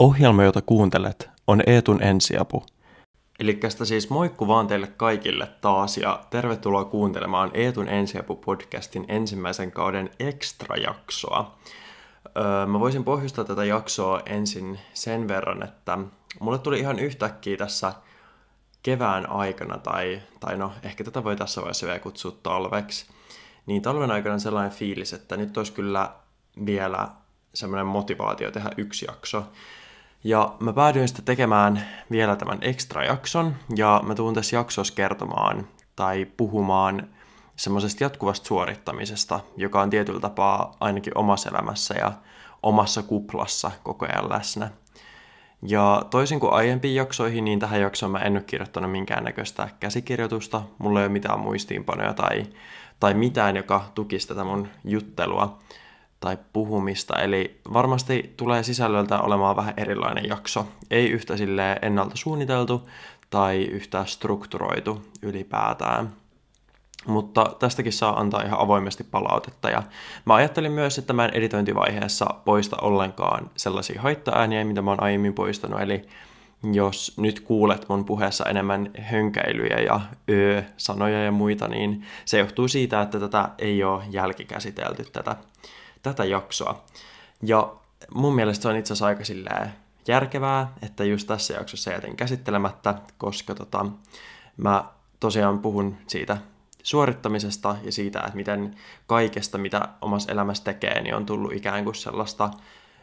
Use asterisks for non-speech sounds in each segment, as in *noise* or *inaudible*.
Ohjelma, jota kuuntelet, on Eetun ensiapu. Eli siis moikku vaan teille kaikille taas ja tervetuloa kuuntelemaan Eetun ensiapu-podcastin ensimmäisen kauden extra-jaksoa. Öö, mä voisin pohjustaa tätä jaksoa ensin sen verran, että mulle tuli ihan yhtäkkiä tässä kevään aikana, tai, tai no ehkä tätä voi tässä vaiheessa vielä kutsua talveksi, niin talven aikana sellainen fiilis, että nyt olisi kyllä vielä semmoinen motivaatio tehdä yksi jakso. Ja mä päädyin sitten tekemään vielä tämän extra jakson, ja mä tuun tässä jaksossa kertomaan tai puhumaan semmoisesta jatkuvasta suorittamisesta, joka on tietyllä tapaa ainakin omassa elämässä ja omassa kuplassa koko ajan läsnä. Ja toisin kuin aiempiin jaksoihin, niin tähän jaksoon mä en ole kirjoittanut minkäännäköistä käsikirjoitusta. Mulla ei ole mitään muistiinpanoja tai, tai mitään, joka tukisi tätä mun juttelua tai puhumista. Eli varmasti tulee sisällöltä olemaan vähän erilainen jakso. Ei yhtä sille ennalta suunniteltu tai yhtä strukturoitu ylipäätään. Mutta tästäkin saa antaa ihan avoimesti palautetta. Ja mä ajattelin myös, että mä en editointivaiheessa poista ollenkaan sellaisia haitta-ääniä, mitä mä oon aiemmin poistanut. Eli jos nyt kuulet mun puheessa enemmän hönkäilyjä ja ö-sanoja ja muita, niin se johtuu siitä, että tätä ei ole jälkikäsitelty tätä, tätä jaksoa. Ja mun mielestä se on itse asiassa aika järkevää, että just tässä jaksossa jätin käsittelemättä, koska tota, mä tosiaan puhun siitä suorittamisesta ja siitä, että miten kaikesta, mitä omassa elämässä tekee, niin on tullut ikään kuin sellaista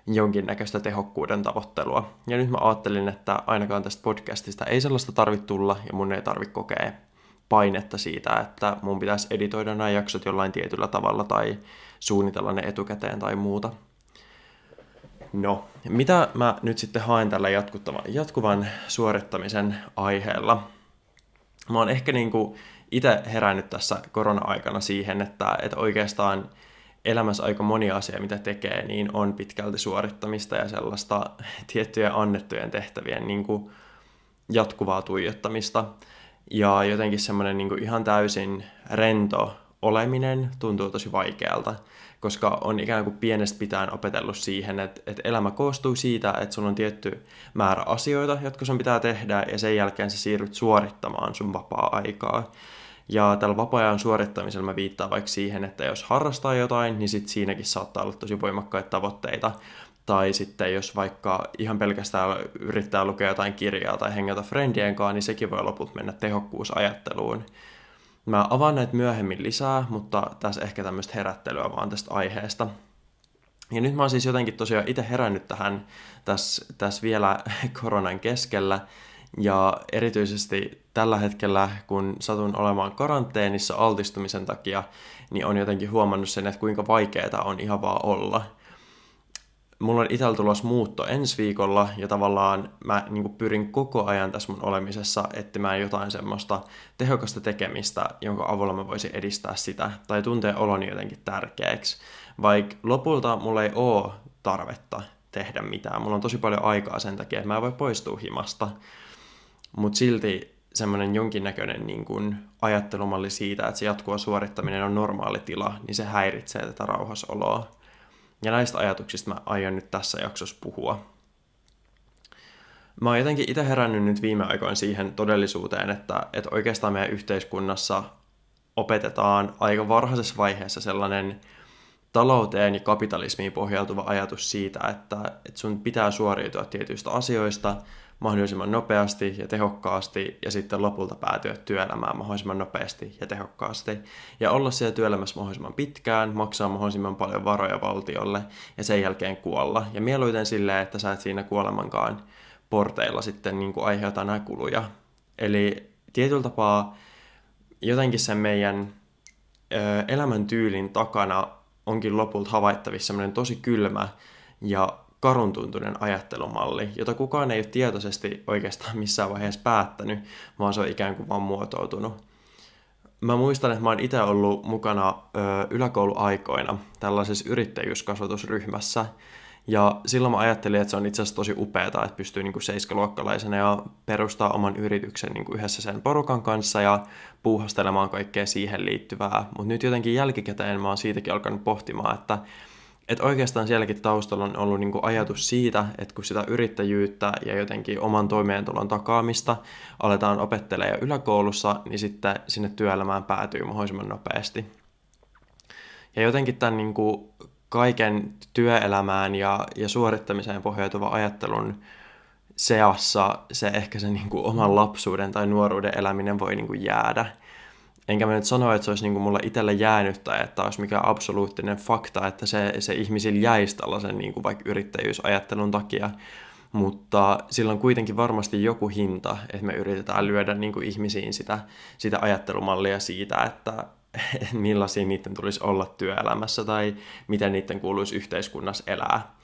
jonkinnäköistä tehokkuuden tavoittelua. Ja nyt mä ajattelin, että ainakaan tästä podcastista ei sellaista tarvitse tulla ja mun ei tarvitse kokea painetta siitä, että mun pitäisi editoida nämä jaksot jollain tietyllä tavalla tai suunnitella ne etukäteen tai muuta. No, mitä mä nyt sitten haen tällä jatkuvan suorittamisen aiheella? Mä oon ehkä niin kuin itse herännyt tässä korona-aikana siihen, että, että oikeastaan elämässä aika moni asia, mitä tekee, niin on pitkälti suorittamista ja sellaista *laughs* tiettyjen annettujen tehtävien niin kuin jatkuvaa tuijottamista. Ja jotenkin semmoinen niin ihan täysin rento oleminen tuntuu tosi vaikealta, koska on ikään kuin pienestä pitäen opetellut siihen, että, että elämä koostuu siitä, että sulla on tietty määrä asioita, jotka sun pitää tehdä, ja sen jälkeen sä siirryt suorittamaan sun vapaa-aikaa. Ja tällä vapaa-ajan suorittamisella mä viittaan vaikka siihen, että jos harrastaa jotain, niin sit siinäkin saattaa olla tosi voimakkaita tavoitteita. Tai sitten jos vaikka ihan pelkästään yrittää lukea jotain kirjaa tai hengätä friendien kanssa, niin sekin voi loput mennä tehokkuusajatteluun. Mä avaan näitä myöhemmin lisää, mutta tässä ehkä tämmöistä herättelyä vaan tästä aiheesta. Ja nyt mä oon siis jotenkin tosiaan itse herännyt tähän tässä, tässä vielä koronan keskellä, ja erityisesti tällä hetkellä, kun satun olemaan karanteenissa altistumisen takia, niin on jotenkin huomannut sen, että kuinka vaikeaa on ihan vaan olla. Mulla on itsellä tulossa muutto ensi viikolla ja tavallaan mä niin pyrin koko ajan tässä mun olemisessa etsimään jotain semmoista tehokasta tekemistä, jonka avulla mä voisin edistää sitä tai tuntea oloni jotenkin tärkeäksi. Vaikka lopulta mulla ei oo tarvetta tehdä mitään. Mulla on tosi paljon aikaa sen takia, että mä en voi poistua himasta mutta silti semmoinen jonkinnäköinen niin kuin ajattelumalli siitä, että se jatkuva suorittaminen on normaali tila, niin se häiritsee tätä rauhasoloa. Ja näistä ajatuksista mä aion nyt tässä jaksossa puhua. Mä oon jotenkin itse herännyt nyt viime aikoina siihen todellisuuteen, että, että oikeastaan meidän yhteiskunnassa opetetaan aika varhaisessa vaiheessa sellainen talouteen ja kapitalismiin pohjautuva ajatus siitä, että, että sun pitää suoriutua tietyistä asioista – mahdollisimman nopeasti ja tehokkaasti ja sitten lopulta päätyä työelämään mahdollisimman nopeasti ja tehokkaasti. Ja olla siellä työelämässä mahdollisimman pitkään, maksaa mahdollisimman paljon varoja valtiolle ja sen jälkeen kuolla. Ja mieluiten silleen, että sä et siinä kuolemankaan porteilla sitten niin kuin aiheuta nämä kuluja. Eli tietyllä tapaa jotenkin sen meidän elämäntyylin takana onkin lopulta havaittavissa semmoinen tosi kylmä ja karuntuntunen ajattelumalli, jota kukaan ei ole tietoisesti oikeastaan missään vaiheessa päättänyt, vaan se on ikään kuin vaan muotoutunut. Mä muistan, että mä oon itse ollut mukana ö, yläkouluaikoina tällaisessa yrittäjyyskasvatusryhmässä, Ja silloin mä ajattelin, että se on itse asiassa tosi upeaa, että pystyy niin seiskaluokkalaisena ja perustaa oman yrityksen niin yhdessä sen porukan kanssa ja puuhastelemaan kaikkea siihen liittyvää. Mutta nyt jotenkin jälkikäteen mä oon siitäkin alkanut pohtimaan, että että oikeastaan sielläkin taustalla on ollut niin kuin ajatus siitä, että kun sitä yrittäjyyttä ja jotenkin oman toimeentulon takaamista aletaan opettelemaan yläkoulussa, niin sitten sinne työelämään päätyy mahdollisimman nopeasti. Ja jotenkin tämän niin kuin kaiken työelämään ja, ja suorittamiseen pohjautuva ajattelun seassa se ehkä se niin kuin oman lapsuuden tai nuoruuden eläminen voi niin kuin jäädä. Enkä mä nyt sano, että se olisi niin kuin mulla itselle jäänyt tai että olisi mikään absoluuttinen fakta, että se, se ihmisillä jäisi tällaisen niin kuin vaikka yrittäjyysajattelun takia, mutta sillä on kuitenkin varmasti joku hinta, että me yritetään lyödä niin kuin ihmisiin sitä, sitä ajattelumallia siitä, että, *laughs* millaisia niiden tulisi olla työelämässä tai miten niiden kuuluisi yhteiskunnassa elää.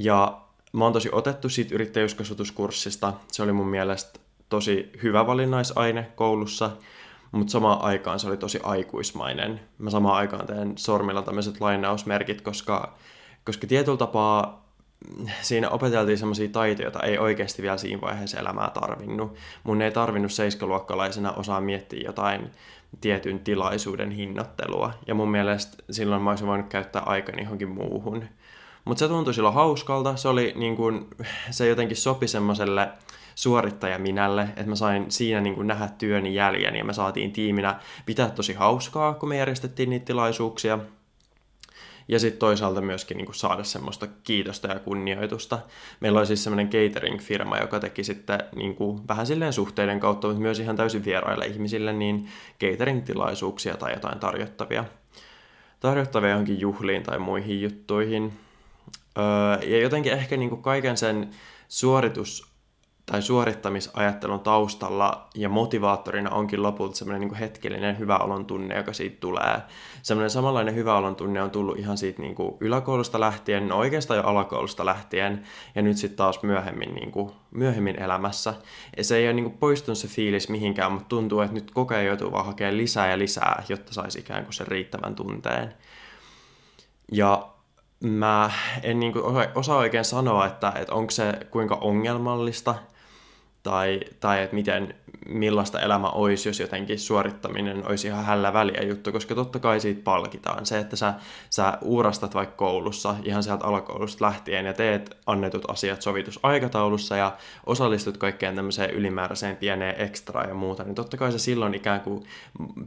Ja mä oon tosi otettu siitä yrittäjyyskasvatuskurssista. Se oli mun mielestä tosi hyvä valinnaisaine koulussa, mutta samaan aikaan se oli tosi aikuismainen. Mä samaan aikaan teen sormilla tämmöiset lainausmerkit, koska, koska tietyllä tapaa siinä opeteltiin semmoisia taitoja, joita ei oikeasti vielä siinä vaiheessa elämää tarvinnut. Mun ei tarvinnut seiskaluokkalaisena osaa miettiä jotain tietyn tilaisuuden hinnoittelua. Ja mun mielestä silloin mä olisin voinut käyttää aikani johonkin muuhun. Mutta se tuntui silloin hauskalta. Se, oli niin kun, se jotenkin sopi semmoiselle suorittajaminälle, että mä sain siinä niin nähdä työni jäljen ja me saatiin tiiminä pitää tosi hauskaa, kun me järjestettiin niitä tilaisuuksia ja sitten toisaalta myöskin niin kuin saada semmoista kiitosta ja kunnioitusta. Meillä oli siis semmoinen catering-firma, joka teki sitten niin kuin vähän silleen suhteiden kautta, mutta myös ihan täysin vieraille ihmisille, niin catering-tilaisuuksia tai jotain tarjottavia, tarjottavia johonkin juhliin tai muihin juttuihin. Öö, ja jotenkin ehkä niin kuin kaiken sen suoritus tai suorittamisajattelun taustalla ja motivaattorina onkin lopulta semmoinen niin hetkellinen hyvä olon tunne, joka siitä tulee. Semmoinen samanlainen hyvä olon tunne on tullut ihan siitä niin kuin yläkoulusta lähtien, no oikeastaan jo alakoulusta lähtien, ja nyt sitten taas myöhemmin, niin kuin, myöhemmin elämässä. Ja se ei ole niin kuin poistunut se fiilis mihinkään, mutta tuntuu, että nyt koko ajan joutuu vaan hakemaan lisää ja lisää, jotta saisi ikään kuin sen riittävän tunteen. Ja mä en niin kuin osaa oikein sanoa, että, että onko se kuinka ongelmallista – tai, tai että miten, millaista elämä olisi, jos jotenkin suorittaminen olisi ihan hällä väliä juttu, koska totta kai siitä palkitaan. Se, että sä, sä uurastat vaikka koulussa ihan sieltä alakoulusta lähtien ja teet annetut asiat sovitusaikataulussa ja osallistut kaikkeen tämmöiseen ylimääräiseen pieneen ekstraa ja muuta, niin totta kai sä silloin ikään kuin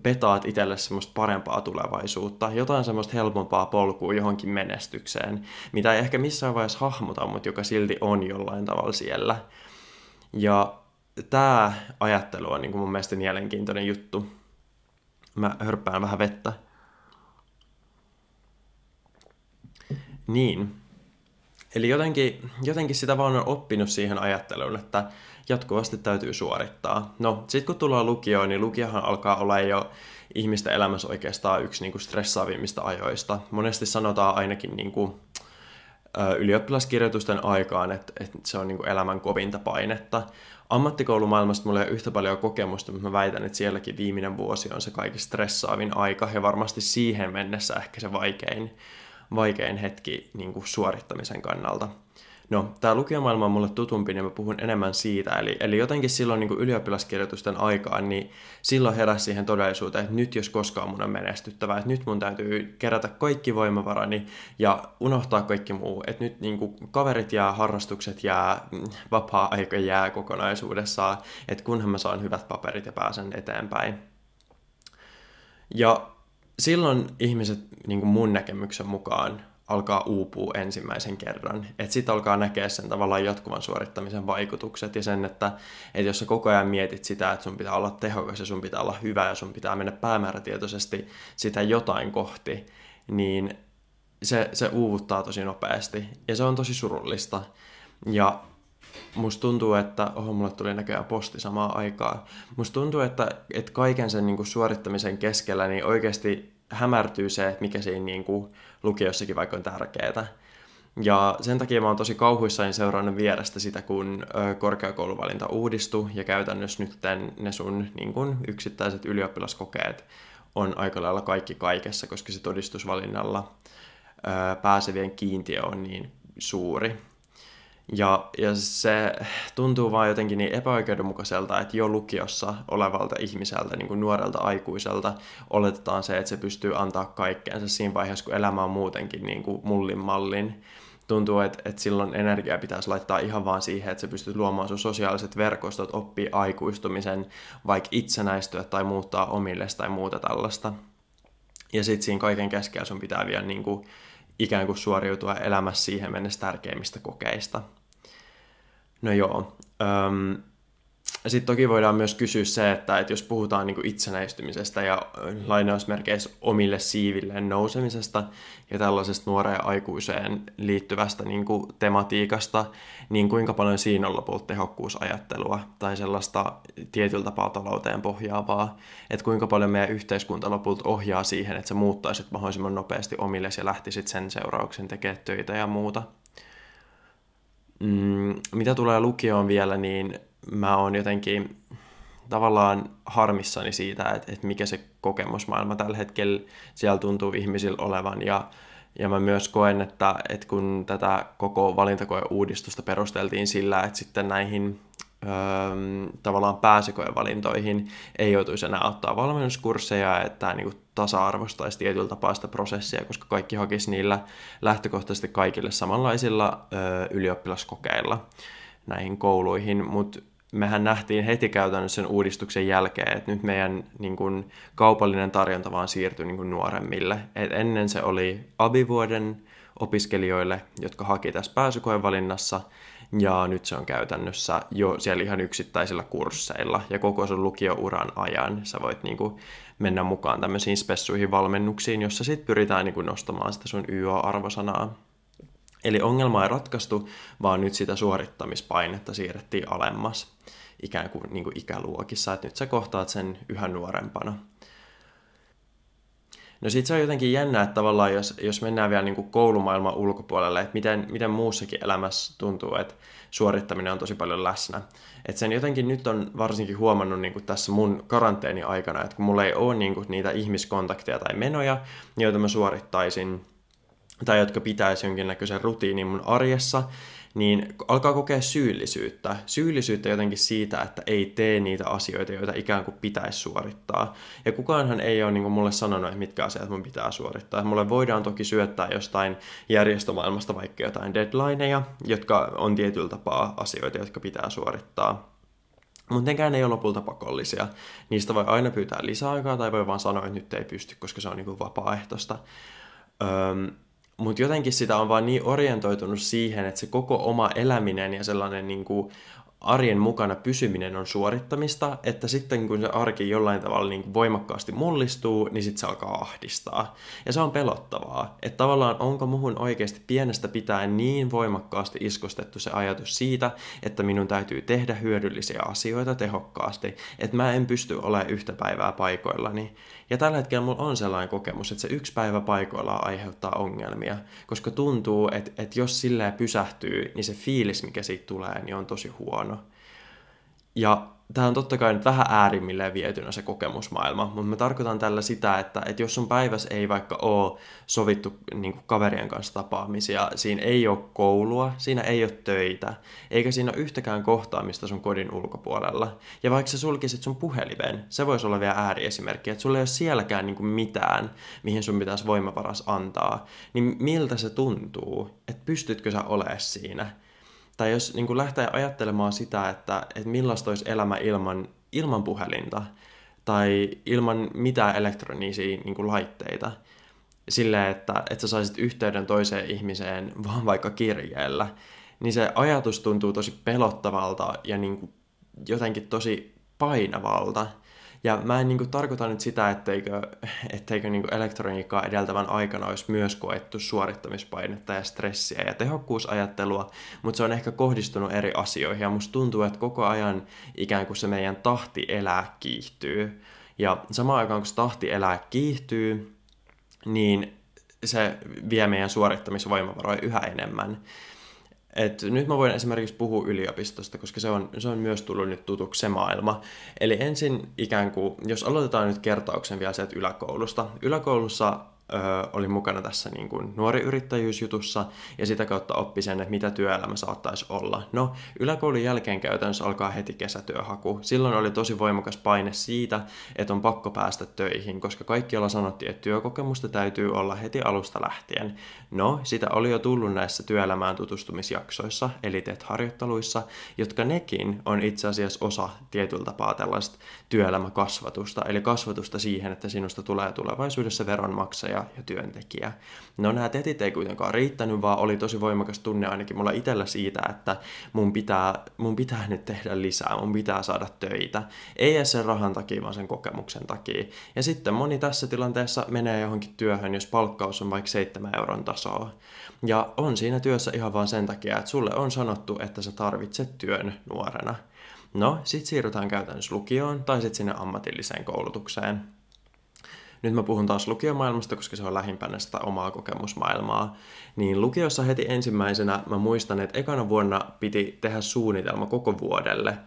petaat itselle semmoista parempaa tulevaisuutta, jotain semmoista helpompaa polkua johonkin menestykseen, mitä ei ehkä missään vaiheessa hahmota, mutta joka silti on jollain tavalla siellä. Ja tämä ajattelu on niin kuin mun mielestä mielenkiintoinen juttu. Mä hörppään vähän vettä. Niin. Eli jotenkin, jotenkin sitä vaan on oppinut siihen ajatteluun, että jatkuvasti täytyy suorittaa. No, sitten kun tullaan lukioon, niin lukiohan alkaa olla jo ihmisten elämässä oikeastaan yksi niin kuin stressaavimmista ajoista. Monesti sanotaan ainakin niin kuin, ylioppilaskirjoitusten aikaan, että, että se on niin kuin elämän kovinta painetta. Ammattikoulumaailmasta mulla ei ole yhtä paljon kokemusta, mutta mä väitän, että sielläkin viimeinen vuosi on se kaikista stressaavin aika ja varmasti siihen mennessä ehkä se vaikein, vaikein hetki niin kuin suorittamisen kannalta. No, tämä lukiomaailma on mulle tutumpi, niin mä puhun enemmän siitä. Eli, eli jotenkin silloin niin ylioppilaskirjoitusten aikaan, niin silloin heräsi siihen todellisuuteen, että nyt jos koskaan mun on menestyttävää, että nyt mun täytyy kerätä kaikki voimavarani ja unohtaa kaikki muu. Että nyt niin kuin kaverit jää, harrastukset jää, vapaa-aika jää kokonaisuudessaan, että kunhan mä saan hyvät paperit ja pääsen eteenpäin. Ja silloin ihmiset niin kuin mun näkemyksen mukaan alkaa uupua ensimmäisen kerran. Että sitten alkaa näkeä sen tavallaan jatkuvan suorittamisen vaikutukset ja sen, että, että jos sä koko ajan mietit sitä, että sun pitää olla tehokas ja sun pitää olla hyvä ja sun pitää mennä päämäärätietoisesti sitä jotain kohti, niin se, se uuvuttaa tosi nopeasti ja se on tosi surullista. Ja musta tuntuu, että, oho, mulle tuli näköjään posti samaan aikaan. Musta tuntuu, että, että kaiken sen niin kuin suorittamisen keskellä niin oikeasti hämärtyy se, että mikä siinä niin kuin lukiossakin vaikka on tärkeää. Ja sen takia mä oon tosi kauhuissani seurannut vierestä sitä, kun korkeakouluvalinta uudistui ja käytännössä nyt ne sun niin kun, yksittäiset ylioppilaskokeet on aika lailla kaikki kaikessa, koska se todistusvalinnalla pääsevien kiintiö on niin suuri. Ja, ja se tuntuu vaan jotenkin niin epäoikeudenmukaiselta, että jo lukiossa olevalta ihmiseltä, niin kuin nuorelta aikuiselta, oletetaan se, että se pystyy antaa kaikkeensa siinä vaiheessa, kun elämä on muutenkin niin kuin mullin mallin. Tuntuu, että, että silloin energiaa pitäisi laittaa ihan vaan siihen, että sä pystyt luomaan sun sosiaaliset verkostot, oppii aikuistumisen, vaikka itsenäistyä tai muuttaa omille tai muuta tällaista. Ja sitten siinä kaiken keskellä sun pitää vielä niin kuin, ikään kuin suoriutua elämässä siihen mennessä tärkeimmistä kokeista. No joo. Öm, sitten toki voidaan myös kysyä se, että, että jos puhutaan niin itsenäistymisestä ja lainausmerkeissä omille siivilleen nousemisesta ja tällaisesta nuoreen aikuiseen liittyvästä niin kuin tematiikasta, niin kuinka paljon siinä on lopulta tehokkuusajattelua tai sellaista tietyllä tapaa talouteen pohjaavaa, että kuinka paljon meidän yhteiskunta lopulta ohjaa siihen, että sä muuttaisit mahdollisimman nopeasti omille ja lähtisit sen seurauksen tekemään töitä ja muuta. Mm, mitä tulee lukioon vielä, niin mä oon jotenkin tavallaan harmissani siitä, että, että mikä se kokemusmaailma tällä hetkellä siellä tuntuu ihmisillä olevan. Ja, ja mä myös koen, että, että kun tätä koko valintakoe-uudistusta perusteltiin sillä, että sitten näihin tavallaan pääsykoevalintoihin ei joutuisi enää ottaa valmennuskursseja, että tämä niin tasa-arvostaisi tietyllä tapaa sitä prosessia, koska kaikki hakisi niillä lähtökohtaisesti kaikille samanlaisilla öö, ylioppilaskokeilla näihin kouluihin, mutta mehän nähtiin heti käytännössä sen uudistuksen jälkeen, että nyt meidän niin kuin, kaupallinen tarjonta vaan siirtyi niin kuin, nuoremmille. Et ennen se oli abivuoden opiskelijoille, jotka haki tässä pääsykoevalinnassa, ja nyt se on käytännössä jo siellä ihan yksittäisillä kursseilla, ja koko sun lukiouran ajan sä voit niin kuin, mennä mukaan tämmöisiin spessuihin valmennuksiin, jossa sitten pyritään niin kuin, nostamaan sitä sun YO-arvosanaa. Eli ongelma ei ratkaistu, vaan nyt sitä suorittamispainetta siirrettiin alemmas ikään kuin, niin kuin ikäluokissa, että nyt sä kohtaat sen yhä nuorempana. No sit se on jotenkin jännä, että tavallaan jos, jos mennään vielä niin kuin koulumaailman ulkopuolelle, että miten, miten muussakin elämässä tuntuu, että suorittaminen on tosi paljon läsnä. Että sen jotenkin nyt on varsinkin huomannut niin kuin tässä mun karanteeni aikana, että kun mulla ei ole niin kuin niitä ihmiskontakteja tai menoja, joita mä suorittaisin tai jotka pitäisi jonkinnäköisen rutiinin mun arjessa, niin alkaa kokea syyllisyyttä. Syyllisyyttä jotenkin siitä, että ei tee niitä asioita, joita ikään kuin pitäisi suorittaa. Ja kukaanhan ei ole niin kuin mulle sanonut, että mitkä asiat mun pitää suorittaa. Mulle voidaan toki syöttää jostain järjestömaailmasta vaikka jotain deadlineja, jotka on tietyllä tapaa asioita, jotka pitää suorittaa. Mutta nekään ei ole lopulta pakollisia. Niistä voi aina pyytää lisäaikaa tai voi vaan sanoa, että nyt ei pysty, koska se on niin vapaaehtoista. Öm, mutta jotenkin sitä on vaan niin orientoitunut siihen, että se koko oma eläminen ja sellainen niin kuin arjen mukana pysyminen on suorittamista, että sitten kun se arki jollain tavalla niin kuin voimakkaasti mullistuu, niin sitten se alkaa ahdistaa. Ja se on pelottavaa, että tavallaan onko muhun oikeasti pienestä pitäen niin voimakkaasti iskostettu se ajatus siitä, että minun täytyy tehdä hyödyllisiä asioita tehokkaasti, että mä en pysty olemaan yhtä päivää paikoillani. Ja tällä hetkellä mulla on sellainen kokemus, että se yksi päivä paikoillaan aiheuttaa ongelmia, koska tuntuu, että, että jos silleen pysähtyy, niin se fiilis, mikä siitä tulee, niin on tosi huono. Ja tämä on totta kai nyt vähän äärimmilleen vietynä se kokemusmaailma, mutta mä tarkoitan tällä sitä, että, että jos sun päivässä ei vaikka ole sovittu niin kuin kaverien kanssa tapaamisia, siinä ei ole koulua, siinä ei ole töitä, eikä siinä ole yhtäkään kohtaamista sun kodin ulkopuolella. Ja vaikka sä sulkisit sun puhelimen, se voisi olla vielä ääriesimerkki, että sulla ei ole sielläkään niin kuin mitään, mihin sun pitäisi voimavaras antaa, niin miltä se tuntuu, että pystytkö sä olemaan siinä? Tai jos niin kuin lähtee ajattelemaan sitä, että, että millaista olisi elämä ilman, ilman puhelinta tai ilman mitään elektronisia niin kuin laitteita, silleen, että, että sä saisit yhteyden toiseen ihmiseen *laughs* vaan vaikka kirjeellä, niin se ajatus tuntuu tosi pelottavalta ja niin kuin jotenkin tosi painavalta. Ja mä en niin kuin, tarkoita nyt sitä, etteikö, *laughs* etteikö niin kuin elektroniikkaa edeltävän aikana olisi myös koettu suorittamispainetta ja stressiä ja tehokkuusajattelua, mutta se on ehkä kohdistunut eri asioihin ja musta tuntuu, että koko ajan ikään kuin se meidän tahti elää kiihtyy. Ja samaan aikaan kun se tahti elää kiihtyy, niin se vie meidän suorittamisvoimavaroja yhä enemmän. Et nyt mä voin esimerkiksi puhua yliopistosta, koska se on, se on myös tullut nyt tutuksi se maailma. Eli ensin ikään kuin, jos aloitetaan nyt kertauksen vielä sieltä yläkoulusta. Yläkoulussa ö, olin mukana tässä niin kuin nuori yrittäjyysjutussa ja sitä kautta oppi sen, että mitä työelämä saattaisi olla. No, yläkoulun jälkeen käytännössä alkaa heti kesätyöhaku. Silloin oli tosi voimakas paine siitä, että on pakko päästä töihin, koska kaikkialla sanottiin, että työkokemusta täytyy olla heti alusta lähtien. No, sitä oli jo tullut näissä työelämään tutustumisjaksoissa, eli TET-harjoitteluissa, jotka nekin on itse asiassa osa tietyllä tapaa tällaista työelämäkasvatusta, eli kasvatusta siihen, että sinusta tulee tulevaisuudessa veronmaksaja ja työntekijä. No nämä tetit ei kuitenkaan riittänyt, vaan oli tosi voimakas tunne ainakin mulla itsellä siitä, että mun pitää, mun pitää nyt tehdä lisää, mun pitää saada töitä. Ei edes sen rahan takia, vaan sen kokemuksen takia. Ja sitten moni tässä tilanteessa menee johonkin työhön, jos palkkaus on vaikka 7 euron tasoa. Ja on siinä työssä ihan vaan sen takia, että sulle on sanottu, että sä tarvitset työn nuorena. No, sit siirrytään käytännössä lukioon tai sitten sinne ammatilliseen koulutukseen. Nyt mä puhun taas lukiomaailmasta, koska se on lähimpänä sitä omaa kokemusmaailmaa. Niin lukiossa heti ensimmäisenä mä muistan, että ekana vuonna piti tehdä suunnitelma koko vuodelle,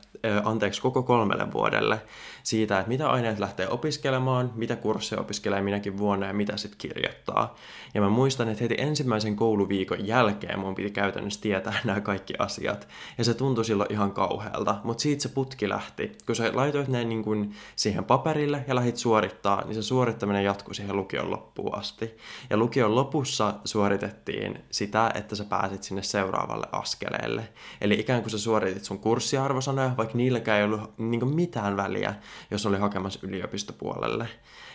anteeksi, koko kolmelle vuodelle siitä, että mitä aineet lähtee opiskelemaan, mitä kursseja opiskelee minäkin vuonna ja mitä sitten kirjoittaa. Ja mä muistan, että heti ensimmäisen kouluviikon jälkeen mun piti käytännössä tietää *laughs* nämä kaikki asiat. Ja se tuntui silloin ihan kauhealta, mutta siitä se putki lähti. Kun sä laitoit ne niin kuin siihen paperille ja lähit suorittaa, niin se suorittaminen jatkui siihen lukion loppuun asti. Ja lukion lopussa suoritettiin sitä, että sä pääsit sinne seuraavalle askeleelle. Eli ikään kuin sä suoritit sun kurssiarvosanoja, vaikka niilläkään ei ollut niin mitään väliä, jos oli hakemassa yliopistopuolelle.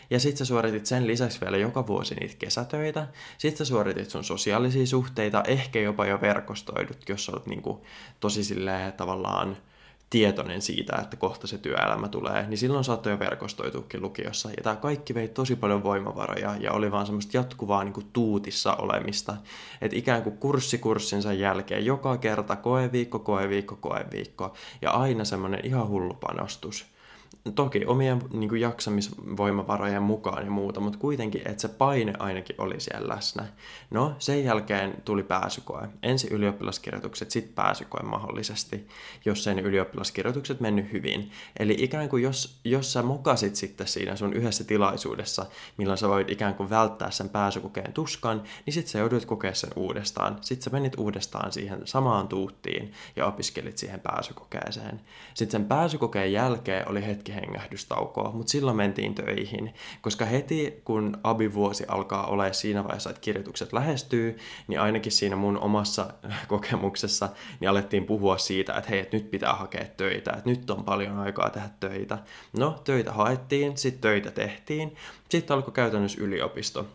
Ja sit sä suoritit sen lisäksi vielä joka vuosi niitä kesätöitä. Sit sä suoritit sun sosiaalisia suhteita, ehkä jopa jo verkostoidut, jos olet niinku tosi silleen tavallaan tietoinen siitä, että kohta se työelämä tulee, niin silloin saattoi jo verkostoituukin lukiossa. Ja tämä kaikki vei tosi paljon voimavaroja ja oli vaan semmoista jatkuvaa niin kuin tuutissa olemista. Että ikään kuin kurssi kurssinsa jälkeen joka kerta koeviikko, koeviikko, koeviikko ja aina semmoinen ihan hullu panostus toki omien niin kuin, jaksamisvoimavarojen mukaan ja muuta, mutta kuitenkin, että se paine ainakin oli siellä läsnä. No, sen jälkeen tuli pääsykoe. Ensi ylioppilaskirjoitukset, sitten pääsykoe mahdollisesti, jos sen ylioppilaskirjoitukset mennyt hyvin. Eli ikään kuin jos, jos sä mokasit sitten siinä sun yhdessä tilaisuudessa, milloin sä voit ikään kuin välttää sen pääsykokeen tuskan, niin sitten sä joudut kokea sen uudestaan. Sitten sä menit uudestaan siihen samaan tuuttiin ja opiskelit siihen pääsykokeeseen. Sitten sen pääsykokeen jälkeen oli hetki hengähdystaukoa, mutta silloin mentiin töihin, koska heti kun abivuosi alkaa olla siinä vaiheessa, että kirjoitukset lähestyy, niin ainakin siinä mun omassa *laughs* kokemuksessa niin alettiin puhua siitä, että hei, että nyt pitää hakea töitä, että nyt on paljon aikaa tehdä töitä. No, töitä haettiin, sitten töitä tehtiin, sitten alkoi käytännössä yliopisto.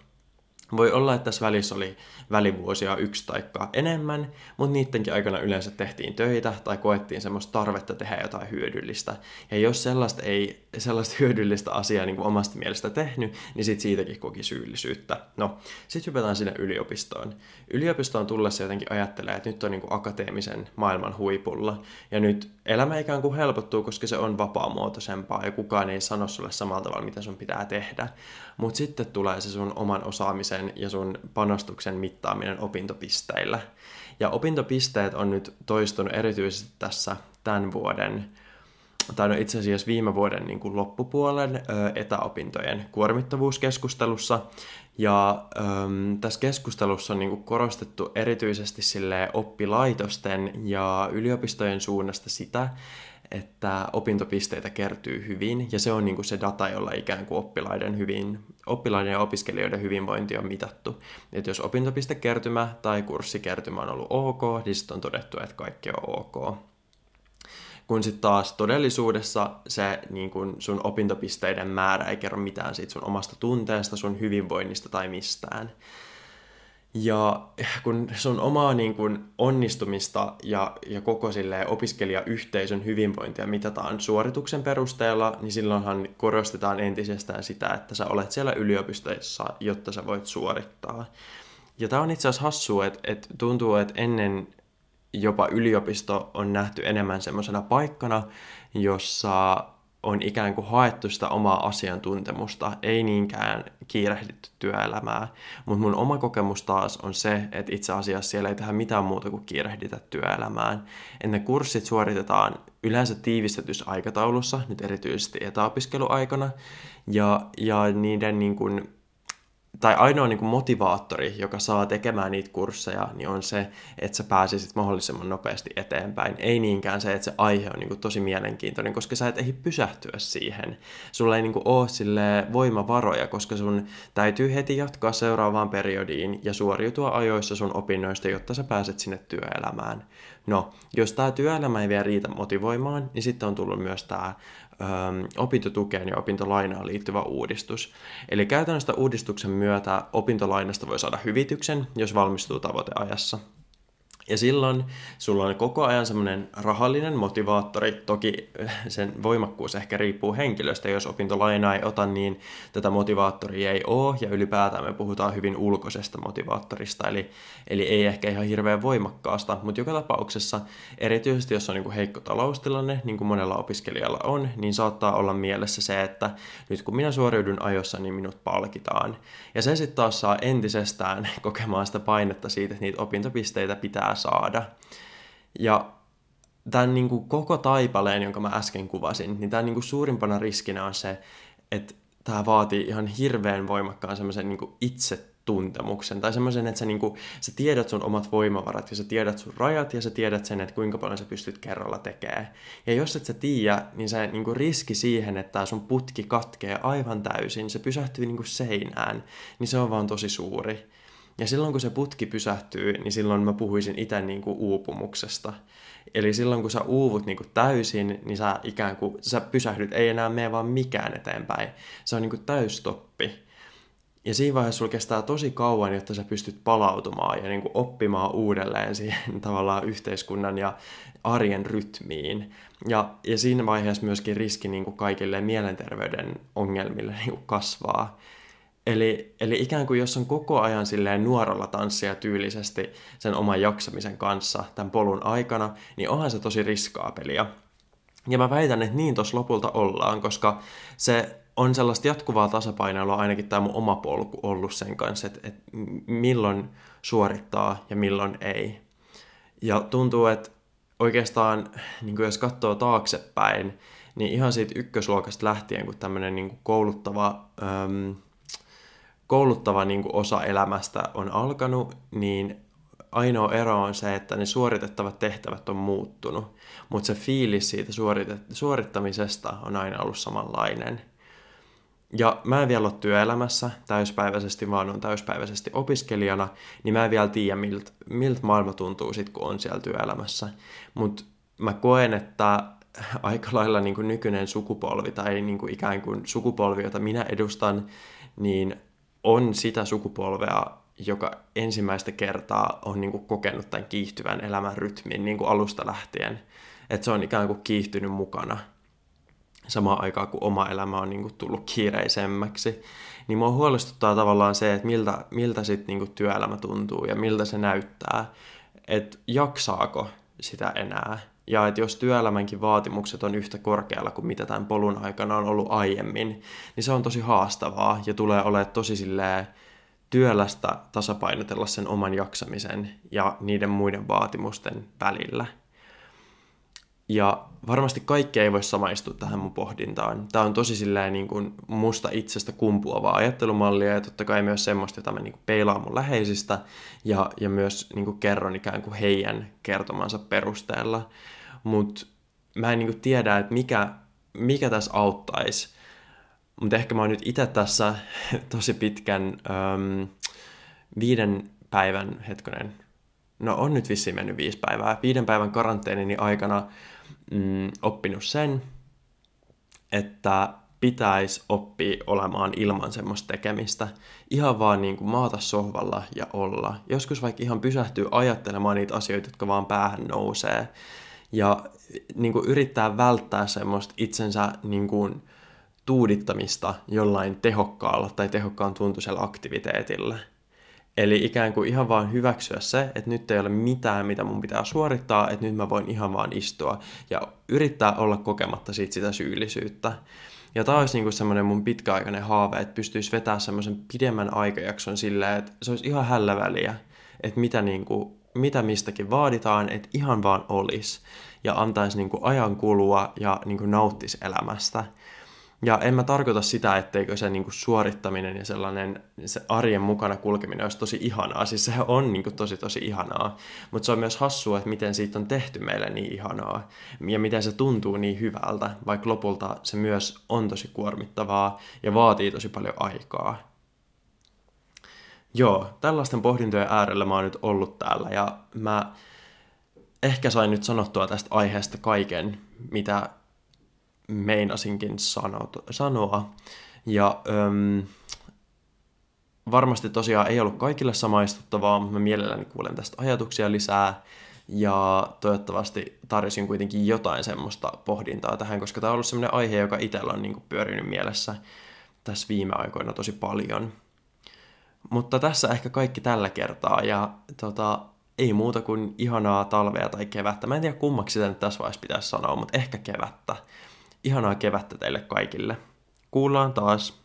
Voi olla, että tässä välissä oli välivuosia yksi tai enemmän, mutta niidenkin aikana yleensä tehtiin töitä tai koettiin semmoista tarvetta tehdä jotain hyödyllistä. Ja jos sellaista ei sellaista *laughs* hyödyllistä asiaa niin kuin omasta mielestä tehnyt, niin sit siitäkin koki syyllisyyttä. No, sitten hypätään sinne yliopistoon. Yliopistoon tullessa jotenkin ajattelee, että nyt on niin kuin akateemisen maailman huipulla, ja nyt elämä ikään kuin helpottuu, koska se on vapaamuotoisempaa, ja kukaan ei sano sulle samalla tavalla, mitä sun pitää tehdä. Mutta sitten tulee se sun oman osaamisen ja sun panostuksen mittaaminen opintopisteillä. Ja opintopisteet on nyt toistunut erityisesti tässä tämän vuoden tai no itse asiassa viime vuoden niin kuin loppupuolen ö, etäopintojen kuormittavuuskeskustelussa. Ja ö, tässä keskustelussa on niin kuin korostettu erityisesti sille oppilaitosten ja yliopistojen suunnasta sitä, että opintopisteitä kertyy hyvin, ja se on niin kuin se data, jolla ikään kuin oppilaiden, hyvin, oppilaiden ja opiskelijoiden hyvinvointi on mitattu. Että jos opintopistekertymä tai kurssikertymä on ollut ok, niin sitten on todettu, että kaikki on ok. Kun sitten taas todellisuudessa se niin kun sun opintopisteiden määrä ei kerro mitään siitä sun omasta tunteesta, sun hyvinvoinnista tai mistään. Ja kun sun omaa niin kun, onnistumista ja, ja koko opiskelijayhteisön hyvinvointia mitataan suorituksen perusteella, niin silloinhan korostetaan entisestään sitä, että sä olet siellä yliopistoissa, jotta sä voit suorittaa. Ja tämä on itse asiassa hassua, että, että tuntuu, että ennen jopa yliopisto on nähty enemmän semmoisena paikkana, jossa on ikään kuin haettu sitä omaa asiantuntemusta, ei niinkään kiirehditty työelämää. Mutta mun oma kokemus taas on se, että itse asiassa siellä ei tehdä mitään muuta kuin kiirehditä työelämään. Et ne kurssit suoritetaan yleensä tiivistetyssä aikataulussa, nyt erityisesti etäopiskeluaikana, ja, ja niiden niin kuin, tai ainoa niin kuin motivaattori, joka saa tekemään niitä kursseja, niin on se, että sä pääsisit mahdollisimman nopeasti eteenpäin. Ei niinkään se, että se aihe on niin kuin tosi mielenkiintoinen, koska sä et ehdi pysähtyä siihen. Sulla ei niin kuin ole sille voimavaroja, koska sun täytyy heti jatkaa seuraavaan periodiin ja suoriutua ajoissa sun opinnoista, jotta sä pääset sinne työelämään. No, jos tämä työelämä ei vielä riitä motivoimaan, niin sitten on tullut myös tämä opintotukeen ja opintolainaan liittyvä uudistus. Eli käytännössä uudistuksen myötä opintolainasta voi saada hyvityksen, jos valmistuu tavoiteajassa. Ja silloin sulla on koko ajan semmoinen rahallinen motivaattori, toki sen voimakkuus ehkä riippuu henkilöstä, jos opintolainaa ei ota, niin tätä motivaattoria ei ole, ja ylipäätään me puhutaan hyvin ulkoisesta motivaattorista, eli, eli ei ehkä ihan hirveän voimakkaasta, mutta joka tapauksessa, erityisesti jos on niin kuin heikko taloustilanne, niin kuin monella opiskelijalla on, niin saattaa olla mielessä se, että nyt kun minä suoriudun ajossa, niin minut palkitaan. Ja se sitten taas saa entisestään *laughs* kokemaan sitä painetta siitä, että niitä opintopisteitä pitää saada. Ja tämän niin kuin koko taipaleen, jonka mä äsken kuvasin, niin tämän niin kuin suurimpana riskinä on se, että tämä vaatii ihan hirveän voimakkaan semmoisen niin itsetuntemuksen tai semmoisen, että sä, niin kuin, sä tiedät sun omat voimavarat ja sä tiedät sun rajat ja sä tiedät sen, että kuinka paljon sä pystyt kerralla tekemään. Ja jos et sä tiedä, niin se niin kuin riski siihen, että tämä sun putki katkee aivan täysin, se pysähtyy niin kuin seinään, niin se on vaan tosi suuri. Ja silloin kun se putki pysähtyy, niin silloin mä puhuisin itse niin kuin uupumuksesta. Eli silloin kun sä uuvut niin kuin täysin, niin sä ikään kuin sä pysähdyt, ei enää mene vaan mikään eteenpäin. Se on niin kuin täystoppi. Ja siinä vaiheessa sulla kestää tosi kauan, jotta sä pystyt palautumaan ja niin kuin oppimaan uudelleen siihen *laughs* tavallaan yhteiskunnan ja arjen rytmiin. Ja, ja siinä vaiheessa myöskin riski niin kuin kaikille mielenterveyden ongelmille niin kuin kasvaa. Eli, eli ikään kuin jos on koko ajan silleen nuoralla tanssia tyylisesti sen oman jaksamisen kanssa tämän polun aikana, niin onhan se tosi riskaa peliä. Ja mä väitän, että niin tuossa lopulta ollaan, koska se on sellaista jatkuvaa tasapainoilua ainakin tämä mun oma polku ollut sen kanssa, että, että milloin suorittaa ja milloin ei. Ja tuntuu, että oikeastaan niin jos katsoo taaksepäin, niin ihan siitä ykkösluokasta lähtien, kun tämmöinen niin kouluttava äm, kouluttava niin kuin osa elämästä on alkanut, niin ainoa ero on se, että ne suoritettavat tehtävät on muuttunut, mutta se fiilis siitä suorittamisesta on aina ollut samanlainen. Ja mä en vielä ole työelämässä täyspäiväisesti, vaan on täyspäiväisesti opiskelijana, niin mä en vielä tiedä, miltä milt maailma tuntuu sit, kun on siellä työelämässä. Mutta mä koen, että *laughs* aika lailla niin kuin nykyinen sukupolvi tai niin kuin ikään kuin sukupolvi, jota minä edustan, niin on sitä sukupolvea, joka ensimmäistä kertaa on niin kuin kokenut tämän kiihtyvän elämän rytmin niin kuin alusta lähtien. Että se on ikään kuin kiihtynyt mukana samaan aikaan, kun oma elämä on niin kuin tullut kiireisemmäksi. Niin mua huolestuttaa tavallaan se, että miltä, miltä sitten niin kuin työelämä tuntuu ja miltä se näyttää. Että jaksaako sitä enää ja että jos työelämänkin vaatimukset on yhtä korkealla kuin mitä tämän polun aikana on ollut aiemmin, niin se on tosi haastavaa ja tulee olemaan tosi silleen työlästä tasapainotella sen oman jaksamisen ja niiden muiden vaatimusten välillä. Ja varmasti kaikki ei voi samaistua tähän mun pohdintaan. Tämä on tosi silleen niin kuin musta itsestä kumpuavaa ajattelumallia ja totta kai myös semmoista, jota mä niin kuin peilaan mun läheisistä ja, ja myös niin kuin kerron ikään kuin heidän kertomansa perusteella. Mutta mä en niin kuin tiedä, että mikä, mikä tässä auttaisi. Mutta ehkä mä oon nyt itse tässä *laughs* tosi pitkän äm, viiden päivän, hetkonen, no on nyt vissiin mennyt viisi päivää, viiden päivän karanteenini aikana mm, oppinut sen, että pitäisi oppia olemaan ilman semmoista tekemistä. Ihan vaan niin kuin maata sohvalla ja olla. Joskus vaikka ihan pysähtyy ajattelemaan niitä asioita, jotka vaan päähän nousee. Ja niin kuin yrittää välttää semmoista itsensä niin kuin tuudittamista jollain tehokkaalla tai tehokkaan tuntuisella aktiviteetilla. Eli ikään kuin ihan vaan hyväksyä se, että nyt ei ole mitään, mitä mun pitää suorittaa, että nyt mä voin ihan vaan istua ja yrittää olla kokematta siitä sitä syyllisyyttä. Ja tämä olisi niinku semmoinen mun pitkäaikainen haave, että pystyisi vetämään semmoisen pidemmän aikajakson silleen, että se olisi ihan hällä väliä, että mitä, niinku, mitä mistäkin vaaditaan, että ihan vaan olisi ja antaisi niinku ajan kulua ja niinku nauttisi elämästä. Ja en mä tarkoita sitä, etteikö se niinku suorittaminen ja sellainen se arjen mukana kulkeminen olisi tosi ihanaa. Siis sehän on niinku tosi tosi ihanaa. Mutta se on myös hassua, että miten siitä on tehty meille niin ihanaa. Ja miten se tuntuu niin hyvältä, vaikka lopulta se myös on tosi kuormittavaa ja vaatii tosi paljon aikaa. Joo, tällaisten pohdintojen äärellä mä oon nyt ollut täällä ja mä ehkä sain nyt sanottua tästä aiheesta kaiken, mitä meinasinkin sanot, sanoa. Ja öm, varmasti tosiaan ei ollut kaikille samaistuttavaa, mutta mä mielelläni kuulen tästä ajatuksia lisää. Ja toivottavasti tarjosin kuitenkin jotain semmoista pohdintaa tähän, koska tämä on ollut semmoinen aihe, joka itsellä on niin pyörinyt mielessä tässä viime aikoina tosi paljon. Mutta tässä ehkä kaikki tällä kertaa ja tota, ei muuta kuin ihanaa talvea tai kevättä. Mä en tiedä kummaksi sitä nyt tässä vaiheessa pitäisi sanoa, mutta ehkä kevättä. Ihanaa kevättä teille kaikille. Kuullaan taas.